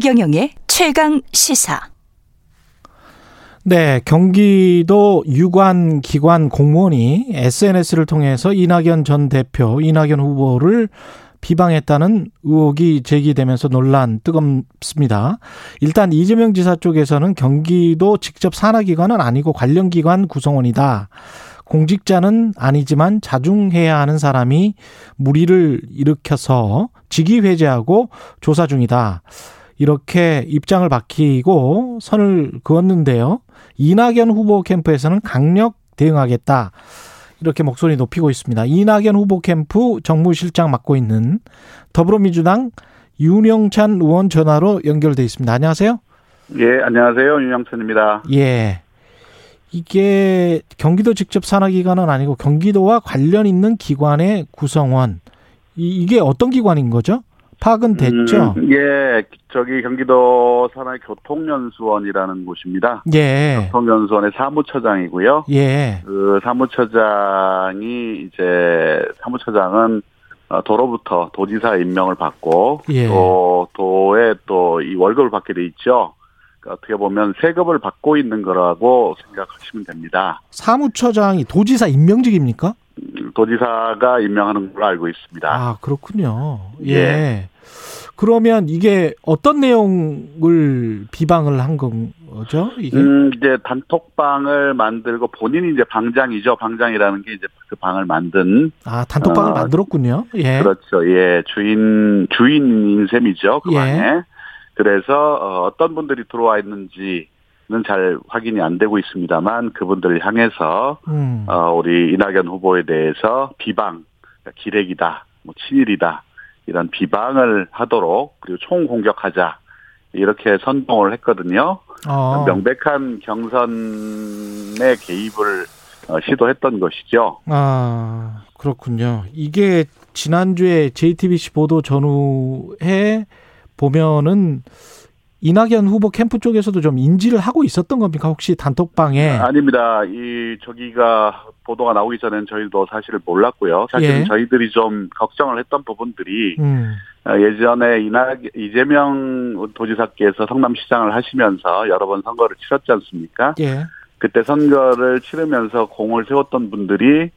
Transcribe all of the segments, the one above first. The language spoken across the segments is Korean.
최경영의 최강 시사. 네, 경기도 유관 기관 공무원이 SNS를 통해서 이낙연 전 대표, 이낙연 후보를 비방했다는 의혹이 제기되면서 논란 뜨겁습니다. 일단 이재명 지사 쪽에서는 경기도 직접 산하기관은 아니고 관련 기관 구성원이다. 공직자는 아니지만 자중해야 하는 사람이 무리를 일으켜서 직위 회제하고 조사 중이다. 이렇게 입장을 밝히고 선을 그었는데요. 이낙연 후보 캠프에서는 강력 대응하겠다. 이렇게 목소리 높이고 있습니다. 이낙연 후보 캠프 정무실장 맡고 있는 더불어민주당 윤영찬 의원 전화로 연결돼 있습니다. 안녕하세요. 예, 안녕하세요. 윤영찬입니다. 예. 이게 경기도 직접 산하기관은 아니고 경기도와 관련 있는 기관의 구성원. 이게 어떤 기관인 거죠? 파악은 됐죠? 음, 예, 저기 경기도 산하의 교통연수원이라는 곳입니다. 예. 교통연수원의 사무처장이고요. 예. 그 사무처장이 이제 사무처장은 어, 도로부터 도지사 임명을 받고 예. 또 도에 또 이 월급을 받게 돼 있죠. 그러니까 어떻게 보면 세금을 받고 있는 거라고 생각하시면 됩니다. 사무처장이 도지사 임명직입니까? 도지사가 임명하는 걸로 알고 있습니다. 아, 그렇군요. 예. 예. 그러면 이게 어떤 내용을 비방을 한 거죠? 이게? 음, 이제 단톡방을 만들고 본인이 이제 방장이죠. 방장이라는 게 이제 그 방을 만든. 아, 단톡방을 어, 만들었군요. 예. 그렇죠. 예. 주인, 주인인 셈이죠. 그 예. 방에. 그래서 어, 어떤 분들이 들어와 있는지 는 잘 확인이 안 되고 있습니다만 그분들을 향해서 음. 어, 우리 이낙연 후보에 대해서 비방, 그러니까 기레기다, 뭐 친일이다 이런 비방을 하도록 그리고 총 공격하자 이렇게 선동을 했거든요. 어. 명백한 경선에 개입을 어, 시도했던 것이죠. 아, 그렇군요. 이게 지난주에 JTBC 보도 전후에 보면은 이낙연 후보 캠프 쪽에서도 좀 인지를 하고 있었던 겁니까? 혹시 단톡방에? 아닙니다. 이 저기가 보도가 나오기 전엔 저희도 사실을 몰랐고요. 사실은 예. 저희들이 좀 걱정을 했던 부분들이 음. 어, 예전에 이낙 이재명 도지사께서 성남시장을 하시면서 여러 번 선거를 치렀지 않습니까? 예. 그때 선거를 치르면서 공을 세웠던 분들이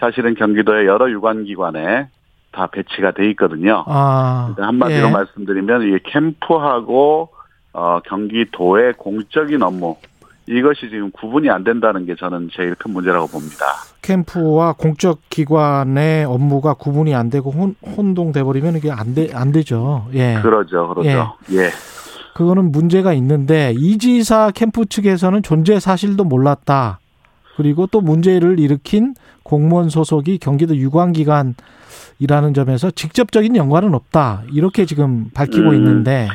사실은 경기도의 여러 유관기관에 다 배치가 돼 있거든요. 아. 한마디로 예. 말씀드리면 이게 캠프하고 어, 경기도의 공적인 업무 이것이 지금 구분이 안 된다는 게 저는 제일 큰 문제라고 봅니다. 캠프와 공적 기관의 업무가 구분이 안 되고 혼, 혼동돼 버리면 이게 안 돼, 안 되죠. 예. 그러죠, 그러죠. 예. 그거는 문제가 있는데 이지사 캠프 측에서는 존재 사실도 몰랐다. 그리고 또 문제를 일으킨 공무원 소속이 경기도 유관기관이라는 점에서 직접적인 연관은 없다. 이렇게 지금 밝히고 음. 있는데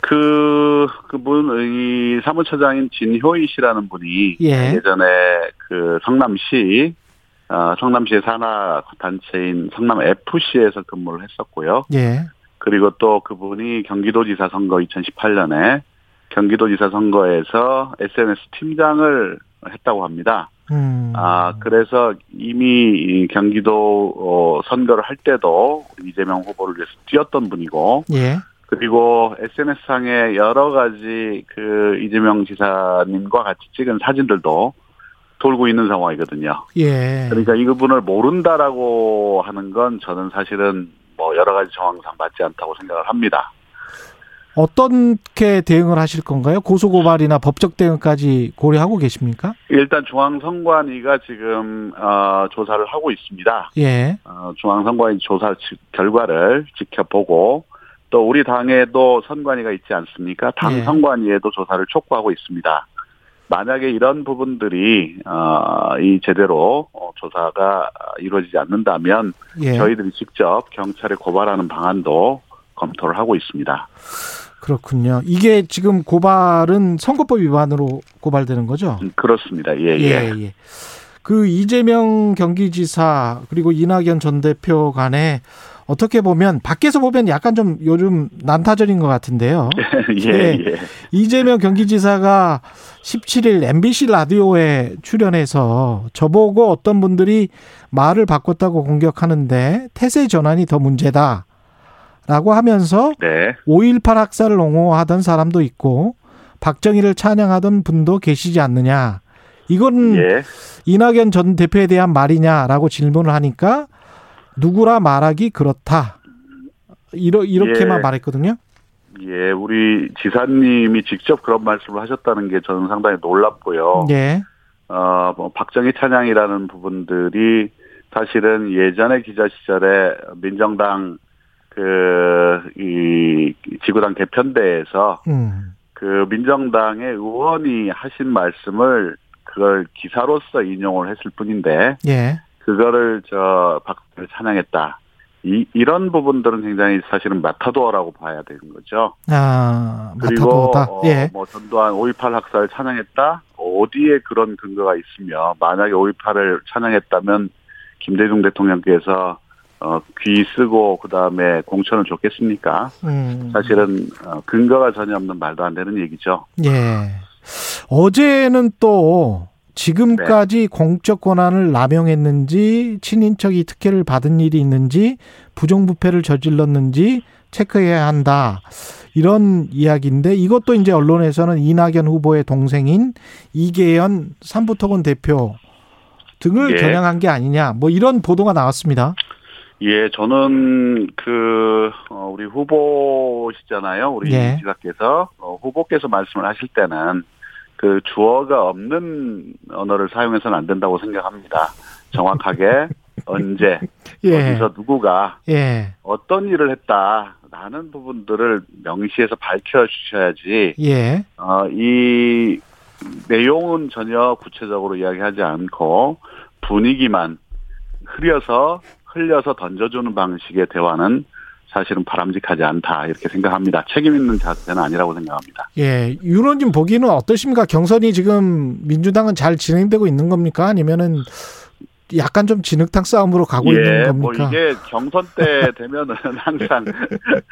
그, 그분, 이 사무처장인 진효희 씨라는 분이 예. 예전에 그 성남시, 어, 성남시의 산하 단체인 성남 FC에서 근무를 했었고요. 예. 그리고 또 그분이 경기도지사 선거 2018년에 경기도지사 선거에서 SNS 팀장을 했다고 합니다. 음. 아, 그래서 이미 이 경기도 어, 선거를 할 때도 이재명 후보를 위해서 뛰었던 분이고, 예. 그리고 SNS상에 여러 가지 그 이재명 지사님과 같이 찍은 사진들도 돌고 있는 상황이거든요. 예. 그러니까 이분을 모른다라고 하는 건 저는 사실은 뭐 여러 가지 정황상 맞지 않다고 생각을 합니다. 어떻게 대응을 하실 건가요? 고소고발이나 법적 대응까지 고려하고 계십니까? 일단 중앙선관위가 지금 어, 조사를 하고 있습니다. 예. 어, 중앙선관위 조사 지- 결과를 지켜보고 또 우리 당에도 선관위가 있지 않습니까? 당 예. 선관위에도 조사를 촉구하고 있습니다. 만약에 이런 부분들이 어, 이 제대로 어, 조사가 이루어지지 않는다면 예. 저희들이 직접 경찰에 고발하는 방안도 검토를 하고 있습니다. 그렇군요. 이게 지금 고발은 선거법 위반으로 고발되는 거죠? 음, 그렇습니다. 예, 예. 예, 예. 그 이재명 경기지사 그리고 이낙연 전 대표 간에 어떻게 보면 밖에서 보면 약간 좀 요즘 난타전인 것 같은데요. 예, 예. 예. 이재명 경기지사가 17일 MBC 라디오에 출연해서 저보고 어떤 분들이 말을 바꿨다고 공격하는데 태세 전환이 더 문제다. 라고 하면서 네. 5.18 학살을 옹호하던 사람도 있고 박정희를 찬양하던 분도 계시지 않느냐. 이건 예. 이낙연 전 대표에 대한 말이냐라고 질문을 하니까 누구라 말하기 그렇다. 이러, 이렇게만 예. 말했거든요. 예, 우리 지사님이 직접 그런 말씀을 하셨다는 게 저는 상당히 놀랍고요. 예. 어, 뭐, 박정희 찬양이라는 부분들이 사실은 예전에 기자 시절에 민정당 그, 이, 지구당 개편대에서 음. 그 민정당의 의원이 하신 말씀을 그걸 기사로서 인용을 했을 뿐인데 예. 그거를 저 박정희를 찬양했다. 이, 이런 부분들은 굉장히 사실은 마타도어라고 봐야 되는 거죠. 아, 그리고. 어, 예. 뭐 전두환 5.18 학살 찬양했다. 어디에 그런 근거가 있으며 만약에 5.18을 찬양했다면 김대중 대통령께서 어, 귀 쓰고 그 다음에 공천을 줬겠습니까? 음. 사실은 어, 근거가 전혀 없는 말도 안 되는 얘기죠. 예. 어제는 또 지금까지 공적 권한을 남용했는지 친인척이 특혜를 받은 일이 있는지 부정부패를 저질렀는지 체크해야 한다. 이런 이야기인데 이것도 이제 언론에서는 이낙연 후보의 동생인 이계연 삼부토건 대표 등을 예. 겨냥한 게 아니냐. 뭐 이런 보도가 나왔습니다. 예, 저는 그 어, 우리 후보시잖아요. 우리 예. 지사께서 어, 후보께서 말씀을 하실 때는 그 주어가 없는 언어를 사용해서는 안 된다고 생각합니다. 정확하게 언제 예. 어디서 누구가 예. 어떤 일을 했다라는 부분들을 명시해서 밝혀 주셔야지 예. 어, 이 내용은 전혀 구체적으로 이야기하지 않고 분위기만 흐려서 흘려서 던져주는 방식의 대화는 사실은 바람직하지 않다 이렇게 생각합니다. 책임 있는 자세는 아니라고 생각합니다. 예, 윤 의원님 보기에는 어떠십니까? 경선이 지금 민주당은 잘 진행되고 있는 겁니까? 아니면은 약간 좀 진흙탕 싸움으로 가고 있는 뭐 겁니까? 이게 경선 때 되면은 항상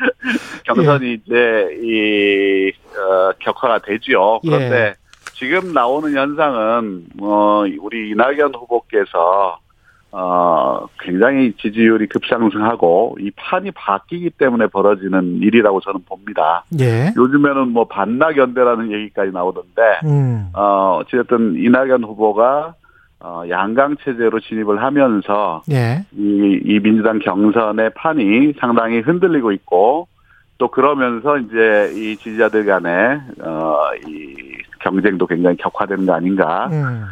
경선이 예. 이제 이 어, 격화가 되지요. 그런데 지금 나오는 현상은 뭐 우리 이낙연 후보께서 어 굉장히 지지율이 급상승하고 이 판이 바뀌기 때문에 벌어지는 일이라고 저는 봅니다. 예. 요즘에는 뭐 반낙 연대라는 얘기까지 나오던데 음. 어 어쨌든 이낙연 후보가 어 양강 체제로 진입을 하면서 예. 이, 이 민주당 경선의 판이 상당히 흔들리고 있고 또 그러면서 이제 이 지지자들 간에 어이 경쟁도 굉장히 격화되는 거 아닌가. 음.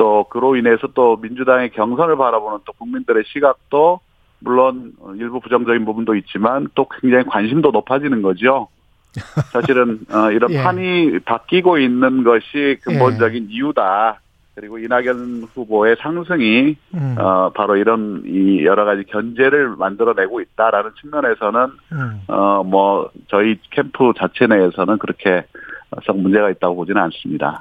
또 그로 인해서 또 민주당의 경선을 바라보는 또 국민들의 시각도 물론 일부 부정적인 부분도 있지만 또 굉장히 관심도 높아지는 거죠. 사실은 어, 이런 예. 판이 바뀌고 있는 것이 근본적인 이유다. 그리고 이낙연 후보의 상승이 음. 어, 바로 이런 이 여러 가지 견제를 만들어내고 있다라는 측면에서는 음. 어, 뭐 저희 캠프 자체 내에서는 그렇게 썩 문제가 있다고 보지는 않습니다.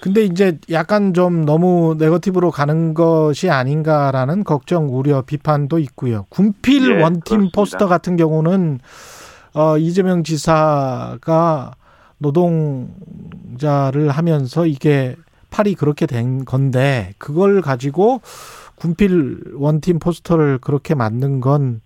근데 이제 약간 좀 너무 네거티브로 가는 것이 아닌가라는 걱정, 우려, 비판도 있고요. 군필 예, 원팀 그렇습니다. 포스터 같은 경우는 어 이재명 지사가 노동자를 하면서 이게 팔이 그렇게 된 건데 그걸 가지고 군필 원팀 포스터를 그렇게 만든 건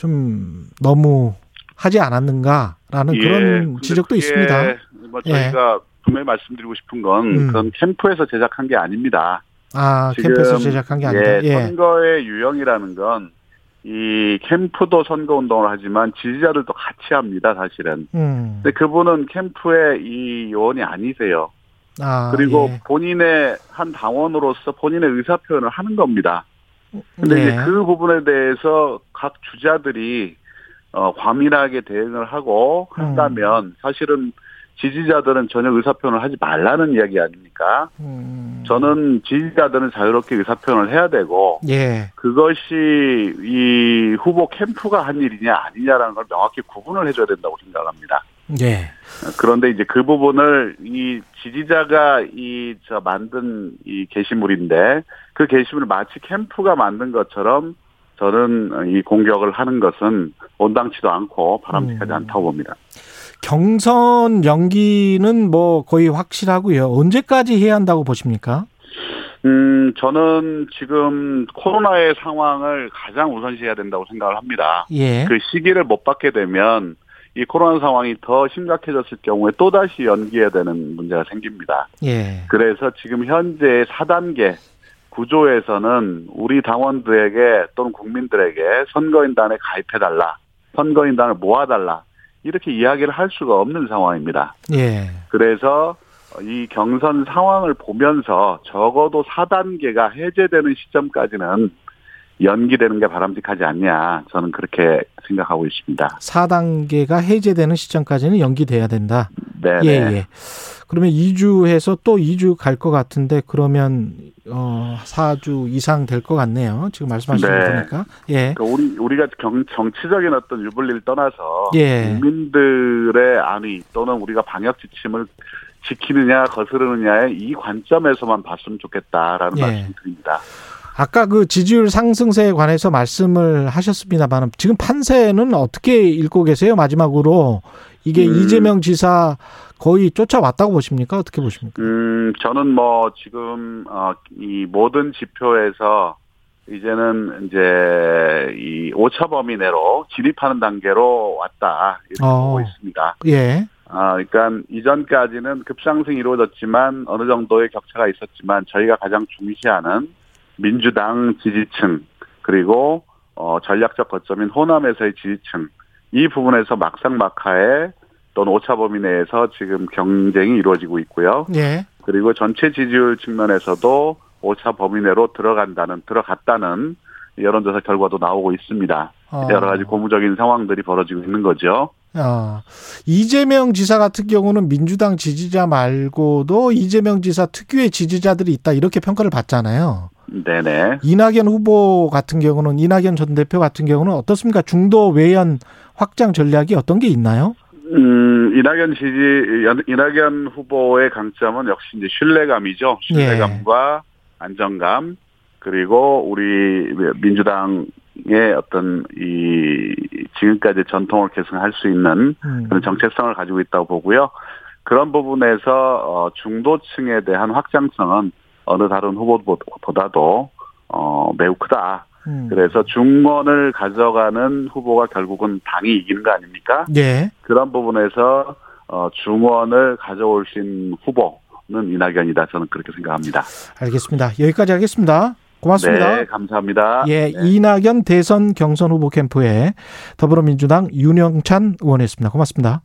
좀 너무 하지 않았는가라는 예, 그런 지적도 있습니다. 뭐 예. 저희가 분명히 말씀드리고 싶은 건 음. 그건 캠프에서 제작한 게 아닙니다. 아, 캠프에서 제작한 게 아니다. 예, 예. 선거의 유형이라는 건 이 캠프도 선거 운동을 하지만 지지자들도 같이 합니다, 사실은. 음. 근데 그분은 캠프의 이 요원이 아니세요. 아, 그리고 예. 본인의 한 당원으로서 본인의 의사 표현을 하는 겁니다. 근데 네. 이제 그 부분에 대해서 각 주자들이 어, 과민하게 대응을 하고 한다면 사실은 지지자들은 전혀 의사 표현을 하지 말라는 이야기 아닙니까? 음. 저는 지지자들은 자유롭게 의사 표현을 해야 되고 예. 그것이 이 후보 캠프가 한 일이냐 아니냐라는 걸 명확히 구분을 해줘야 된다고 생각합니다. 예. 그런데 이제 그 부분을 이 지지자가 이 저 만든 이 게시물인데 그 게시물을 마치 캠프가 만든 것처럼 저는 이 공격을 하는 것은 온당치도 않고 바람직하지 음. 않다고 봅니다. 경선 연기는 뭐 거의 확실하고요. 언제까지 해야 한다고 보십니까? 음, 저는 지금 코로나의 상황을 가장 우선시해야 된다고 생각을 합니다. 예. 그 시기를 못 받게 되면 이 코로나 상황이 더 심각해졌을 경우에 또다시 연기해야 되는 문제가 생깁니다. 예. 그래서 지금 현재 4단계 구조에서는 우리 당원들에게 또는 국민들에게 선거인단에 가입해달라, 선거인단을 모아달라, 이렇게 이야기를 할 수가 없는 상황입니다. 예. 그래서 이 경선 상황을 보면서 적어도 4단계가 해제되는 시점까지는 연기되는 게 바람직하지 않냐. 저는 그렇게 생각하고 있습니다. 4단계가 해제되는 시점까지는 연기돼야 된다. 네. 예, 예. 그러면 2주해서 또 2주 갈 것 같은데 그러면 어 4주 이상 될 것 같네요. 지금 말씀하시는 거 네. 보니까. 예. 그러니까 우리 우리가 경, 정치적인 어떤 유불리를 떠나서 예. 국민들의 안위 또는 우리가 방역 지침을 지키느냐 거스르느냐의 이 관점에서만 봤으면 좋겠다라는 예. 말씀드립니다. 아까 그 지지율 상승세에 관해서 말씀을 하셨습니다만 지금 판세는 어떻게 읽고 계세요? 마지막으로 이게 음. 이재명 지사 거의 쫓아왔다고 보십니까? 어떻게 보십니까? 음, 저는 뭐 지금 어, 이 모든 지표에서 이제는 이제 이 오차 범위 내로 진입하는 단계로 왔다 이렇게 어. 보고 있습니다. 예. 아, 그러니까 이전까지는 급상승이 이루어졌지만 어느 정도의 격차가 있었지만 저희가 가장 중시하는 민주당 지지층 그리고 어, 전략적 거점인 호남에서의 지지층 이 부분에서 막상막하에 또는 오차 범위 내에서 지금 경쟁이 이루어지고 있고요. 예. 그리고 전체 지지율 측면에서도 오차 범위 내로 들어간다는 들어갔다는 여론조사 결과도 나오고 있습니다. 어. 여러 가지 고무적인 상황들이 벌어지고 있는 거죠. 어, 이재명 지사 같은 경우는 민주당 지지자 말고도 이재명 지사 특유의 지지자들이 있다 이렇게 평가를 받잖아요. 네네. 이낙연 후보 같은 경우는 이낙연 전 대표 같은 경우는 어떻습니까? 중도 외연 확장 전략이 어떤 게 있나요? 음, 이낙연 지지, 연- 이낙연 후보의 강점은 역시 이제 신뢰감이죠. 신뢰감과 안정감, 그리고 우리 민주당의 어떤 이, 지금까지 전통을 계승할 수 있는 음. 그런 정체성을 가지고 있다고 보고요. 그런 부분에서 어, 중도층에 대한 확장성은 어느 다른 후보보다도 어, 매우 크다. 음. 그래서 중원을 가져가는 후보가 결국은 당이 이기는 거 아닙니까? 예. 그런 부분에서 어, 중원을 가져오신 후보는 이낙연이다. 저는 그렇게 생각합니다. 알겠습니다. 여기까지 하겠습니다. 고맙습니다. 네, 감사합니다. 예, 네. 이낙연 대선 경선 후보 캠프에 더불어민주당 윤영찬 의원이었습니다. 고맙습니다.